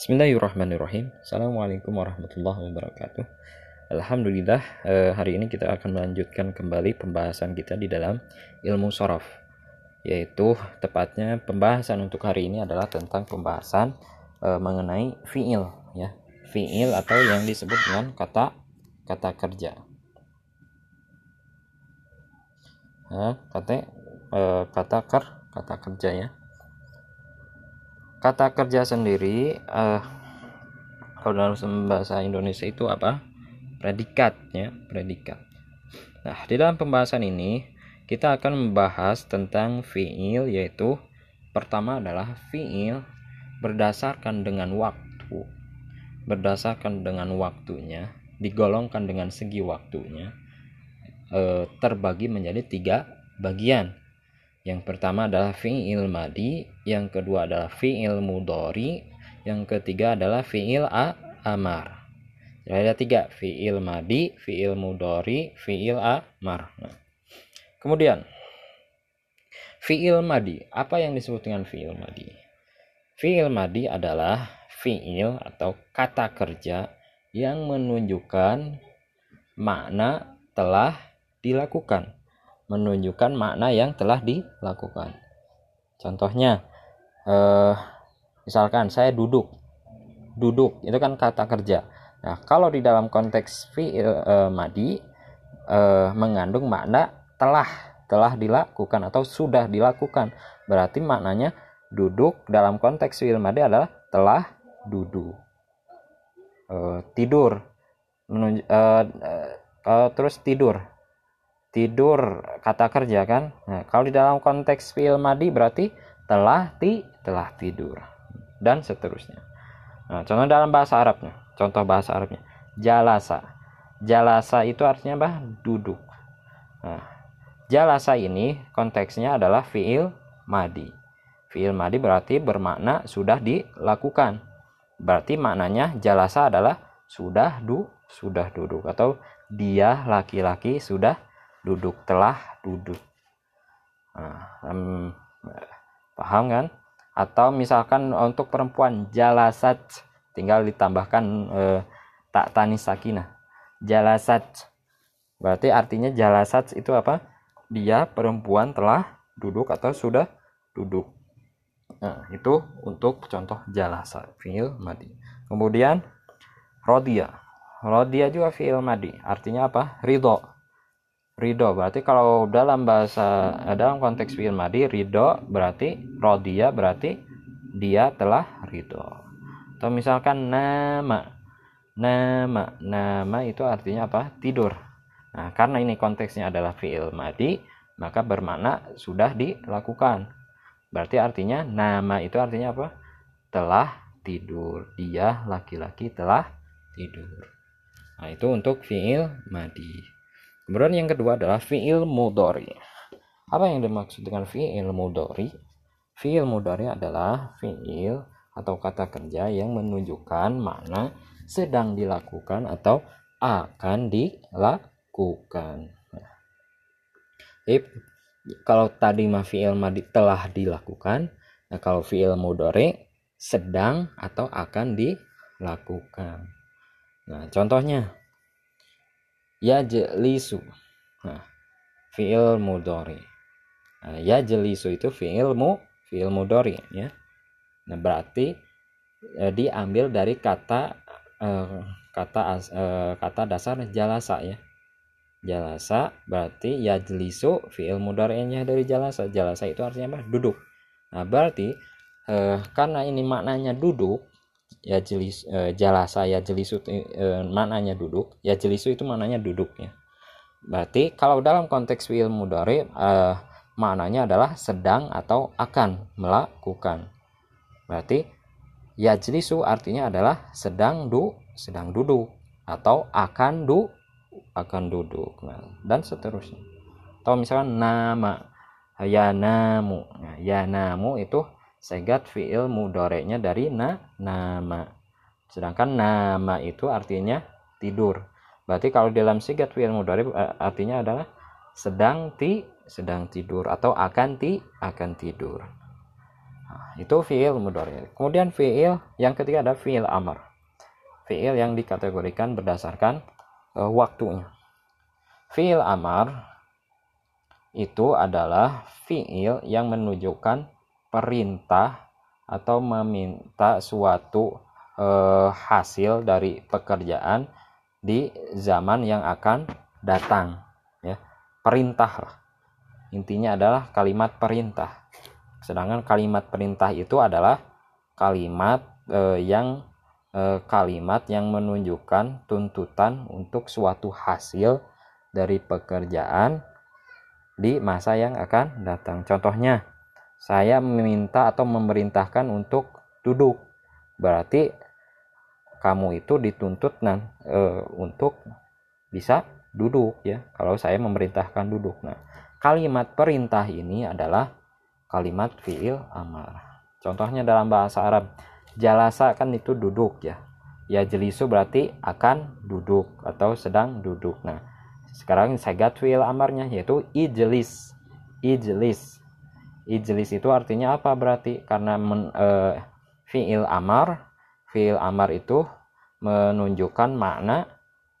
Bismillahirrahmanirrahim. Assalamualaikum warahmatullahi wabarakatuh. Alhamdulillah eh, hari ini kita akan melanjutkan kembali pembahasan kita di dalam ilmu sorof yaitu tepatnya pembahasan untuk hari ini adalah tentang pembahasan eh, mengenai fiil ya fiil atau yang disebut dengan kata kata kerja ya, kata eh, kata ker kata kerja ya kata kerja sendiri uh, kalau dalam bahasa Indonesia itu apa? Predikat ya predikat. Nah di dalam pembahasan ini kita akan membahas tentang fiil yaitu pertama adalah fiil berdasarkan dengan waktu. Berdasarkan dengan waktunya digolongkan dengan segi waktunya e, terbagi menjadi tiga bagian. Yang pertama adalah fi'il madi, yang kedua adalah fi'il mudori, yang ketiga adalah fi'il a amar. Jadi ada tiga, fi'il madi, fi'il mudori, fi'il amar. Nah. Kemudian, fi'il madi. Apa yang disebut dengan fi'il madi? Fi'il madi adalah fi'il atau kata kerja yang menunjukkan makna telah dilakukan menunjukkan makna yang telah dilakukan. Contohnya, eh, misalkan saya duduk, duduk itu kan kata kerja. Nah, kalau di dalam konteks fi'il eh, madi eh, mengandung makna telah telah dilakukan atau sudah dilakukan, berarti maknanya duduk dalam konteks fi'il madi adalah telah duduk. Eh, tidur, menunj- eh, eh, terus tidur. Tidur kata kerja kan? Nah, kalau di dalam konteks fi'il madi berarti telah ti telah tidur dan seterusnya. Nah, contoh dalam bahasa Arabnya contoh bahasa Arabnya jalasa. Jalasa itu artinya apa? Duduk. Nah, jalasa ini konteksnya adalah fi'il madi. Fi'il madi berarti bermakna sudah dilakukan. Berarti maknanya jalasa adalah sudah du sudah duduk atau dia laki-laki sudah duduk telah duduk. Nah, um, paham kan? Atau misalkan untuk perempuan jalasat. Tinggal ditambahkan uh, tak tanis sakinah. Jalasat. Berarti artinya jalasat itu apa? Dia perempuan telah duduk atau sudah duduk. Nah itu untuk contoh jalasa fiil madi. Kemudian rodia. Rodia juga fiil madi. Artinya apa? Ridho ridho. Berarti kalau dalam bahasa dalam konteks fi'il madi ridho berarti rodia berarti dia telah ridho. Atau misalkan nama nama nama itu artinya apa? Tidur. Nah karena ini konteksnya adalah fi'il madi maka bermakna sudah dilakukan. Berarti artinya nama itu artinya apa? Telah tidur. Dia laki-laki telah tidur. Nah itu untuk fi'il madi Kemudian yang kedua adalah fi'il mudori. Apa yang dimaksud dengan fi'il mudori? Fi'il mudori adalah fi'il atau kata kerja yang menunjukkan makna sedang dilakukan atau akan dilakukan. Kalau tadi mah fi'il madi telah dilakukan, nah kalau fi'il mudori sedang atau akan dilakukan. Nah, contohnya yajlisu. Nah, fiil mudori nah, yajlisu itu fiil mu fiil mudori ya. Nah berarti eh, diambil dari kata eh, kata eh, kata dasar jalasa ya. Jalasa berarti yajlisu fiil mudorinya dari jalasa. Jalasa itu artinya apa? Duduk. Nah berarti eh, karena ini maknanya duduk ya jelis e, jalasa ya jelisu e, maknanya duduk. Ya jelisu itu maknanya duduk ya berarti kalau dalam konteks fi'il mudhari e, maknanya adalah sedang atau akan melakukan. Berarti ya jelisu artinya adalah sedang du sedang duduk atau akan du akan duduk. Nah, dan seterusnya. Atau misalkan nama ya namu. Nah, ya namu itu segat fiil mudorenya dari na nama sedangkan nama itu artinya tidur berarti kalau dalam sigat fiil mudore eh, artinya adalah sedang ti sedang tidur atau akan ti akan tidur Nah, itu fiil mudhari. Kemudian fiil yang ketiga ada fiil amr. Fiil yang dikategorikan berdasarkan uh, waktunya. Fiil amar itu adalah fiil yang menunjukkan perintah atau meminta suatu uh, hasil dari pekerjaan di zaman yang akan datang ya. Perintah intinya adalah kalimat perintah. Sedangkan kalimat perintah itu adalah kalimat uh, yang uh, kalimat yang menunjukkan tuntutan untuk suatu hasil dari pekerjaan di masa yang akan datang. Contohnya, saya meminta atau memerintahkan untuk duduk. Berarti kamu itu dituntut nan e, untuk bisa duduk ya. Kalau saya memerintahkan duduk. Nah, kalimat perintah ini adalah kalimat fiil amar. Contohnya dalam bahasa Arab, jalasa kan itu duduk ya. Ya jelisu berarti akan duduk atau sedang duduk. Nah, sekarang saya fiil amarnya yaitu ijlis. Ijlis. Ijlis itu artinya apa berarti? Karena men, e, fiil amar, fiil amar itu menunjukkan makna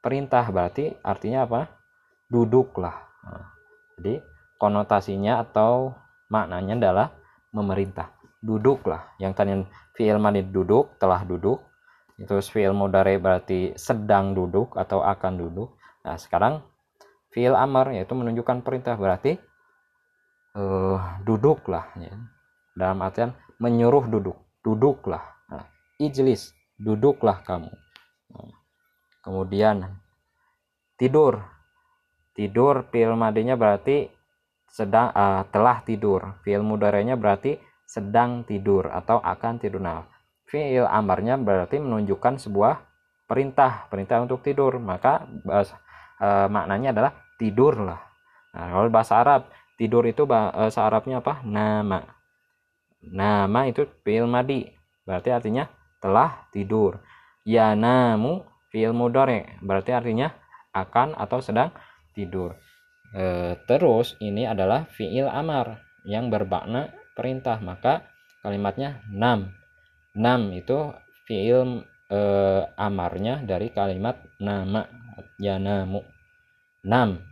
perintah berarti artinya apa? Duduklah. Nah, jadi konotasinya atau maknanya adalah memerintah. Duduklah. Yang tadi fiil madi duduk, telah duduk. Itu fiil mudare berarti sedang duduk atau akan duduk. Nah, sekarang fiil amar yaitu menunjukkan perintah berarti uh, duduklah ya. dalam artian menyuruh duduk. Duduklah. Nah, ijlis duduklah kamu. Nah, kemudian tidur. Tidur fiil madinya berarti sedang uh, telah tidur. Fiil mudaranya berarti sedang tidur atau akan tidur. Nah fiil amarnya berarti menunjukkan sebuah perintah. Perintah untuk tidur. Maka bahasa e, maknanya adalah tidurlah. Nah, kalau bahasa Arab tidur itu bahasa Arabnya apa? Nama. Nama itu fi'il madi. Berarti artinya telah tidur. Ya namu fi'il mudore. Berarti artinya akan atau sedang tidur. E, terus ini adalah fi'il amar yang bermakna perintah. Maka kalimatnya nam. Nam itu fi'il e, amarnya dari kalimat nama. Ya namu. Nam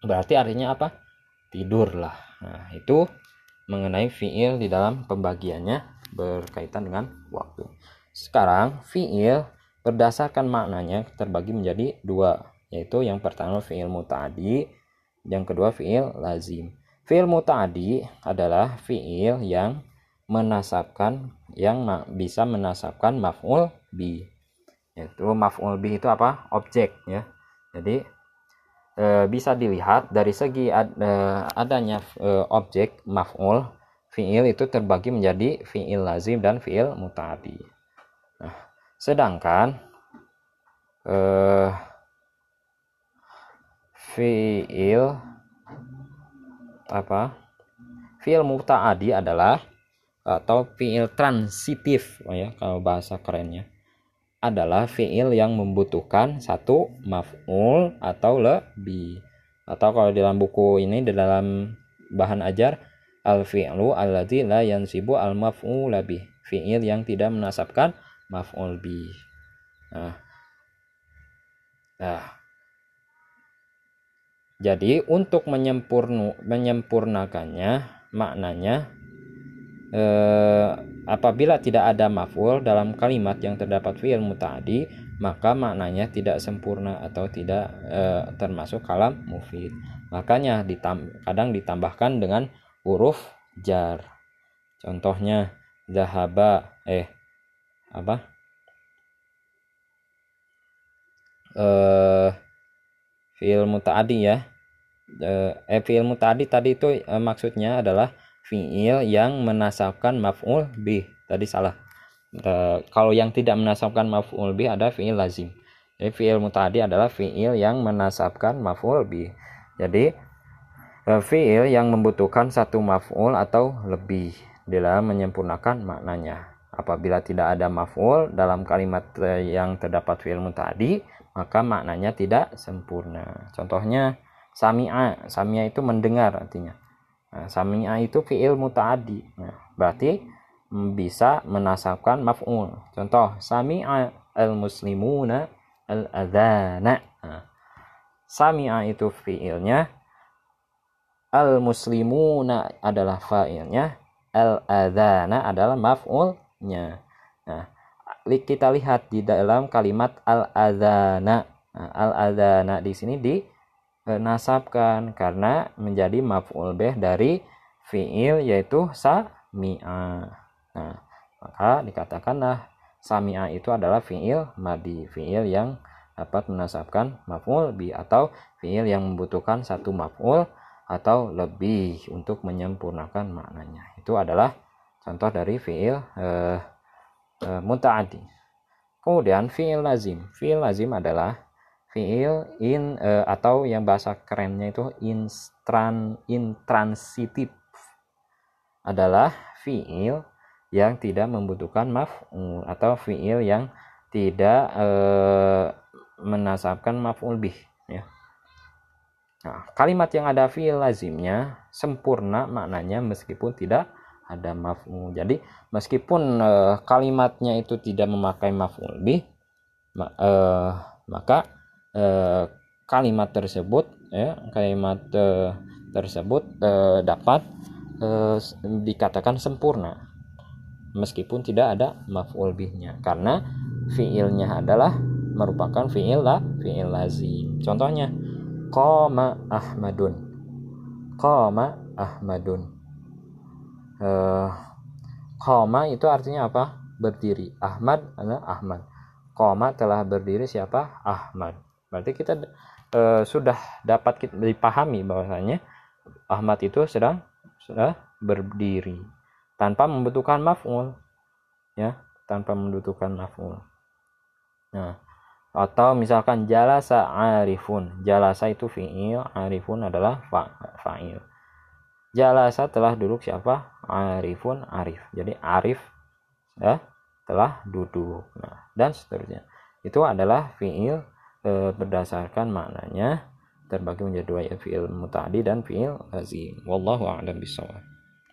berarti artinya apa tidurlah. Nah itu mengenai fiil di dalam pembagiannya berkaitan dengan waktu. Sekarang fiil berdasarkan maknanya terbagi menjadi dua yaitu yang pertama fiil muta'adi yang kedua fiil lazim. Fiil muta'adi adalah fiil yang menasabkan yang bisa menasabkan maf'ul bi. Yaitu maf'ul bi itu apa? Objek ya. Jadi e, bisa dilihat dari segi ad, e, adanya e, objek maf'ul fiil itu terbagi menjadi fiil lazim dan fiil muta'adi. Nah, sedangkan e, fiil apa? Fiil muta'adi adalah atau fiil transitif ya kalau bahasa kerennya adalah fiil yang membutuhkan satu maf'ul atau lebih. Atau kalau dalam buku ini di dalam bahan ajar al fi'lu alladzi la yansibu al maf'ul lebih. Fiil yang tidak menasabkan maf'ul bi. Nah. Nah. Jadi untuk menyempurnu, menyempurnakannya maknanya eh, apabila tidak ada maf'ul dalam kalimat yang terdapat fi'il muta'adi maka maknanya tidak sempurna atau tidak eh, termasuk kalam mufid. Makanya ditam kadang ditambahkan dengan huruf jar. Contohnya zahaba eh apa? Eh fi'il muta'adi ya. Eh, eh fi'il muta'adi tadi itu eh, maksudnya adalah fiil yang menasabkan maf'ul bih. Tadi salah. E, kalau yang tidak menasabkan maf'ul bih ada fiil lazim. Jadi fiil mutadi adalah fiil yang menasabkan maf'ul bih. Jadi e, fiil yang membutuhkan satu maf'ul atau lebih dalam menyempurnakan maknanya. Apabila tidak ada maf'ul dalam kalimat e, yang terdapat fiil mutadi maka maknanya tidak sempurna. Contohnya samia. Samia itu mendengar artinya Nah, sami'a itu fi'il muta'adi. Nah, berarti bisa menasabkan maf'ul. Contoh, sami'a al-muslimuna al-adhana. Nah, sami'a itu fi'ilnya, al-muslimuna adalah fa'ilnya, al-adhana adalah maf'ulnya. Nah, kita lihat di dalam kalimat al-adhana. Nah, al-adhana di sini dinasabkan karena menjadi maf'ul bih dari fi'il yaitu sami'a. Nah, maka dikatakanlah sami'a itu adalah fi'il madi, fi'il yang dapat menasabkan maf'ul bi atau fi'il yang membutuhkan satu maf'ul atau lebih untuk menyempurnakan maknanya. Itu adalah contoh dari fi'il eh, uh, mutaaddi. Kemudian fiil lazim. Fiil lazim adalah fiil in uh, atau yang bahasa kerennya itu instran intransitif adalah fiil yang tidak membutuhkan maf'ul atau fiil yang tidak uh, menasabkan maf'ul bih ya. Nah, kalimat yang ada fiil lazimnya sempurna maknanya meskipun tidak ada maf'ul. Jadi meskipun uh, kalimatnya itu tidak memakai maf'ul bih uh, maka uh, kalimat tersebut ya kalimat uh, tersebut uh, dapat uh, dikatakan sempurna. Meskipun tidak ada maf'ul bihnya karena fiilnya adalah merupakan fiil lah fiil lazim. Contohnya qama Ahmadun. Qama Ahmadun. Eh, koma itu artinya apa? Berdiri. Ahmad adalah Ahmad. Koma telah berdiri siapa? Ahmad berarti kita eh, sudah dapat kita dipahami bahwasanya Ahmad itu sedang sudah berdiri tanpa membutuhkan maf'ul ya tanpa membutuhkan maf'ul. Nah atau misalkan jalasa arifun jalasa itu fi'il arifun adalah fa'il. Jalasa telah duduk siapa? Arifun arif. Jadi arif ya telah duduk. Nah dan seterusnya. Itu adalah fiil e, berdasarkan maknanya terbagi menjadi dua ya fiil mutadi dan fiil lazim. Wallahu a'lam bishawab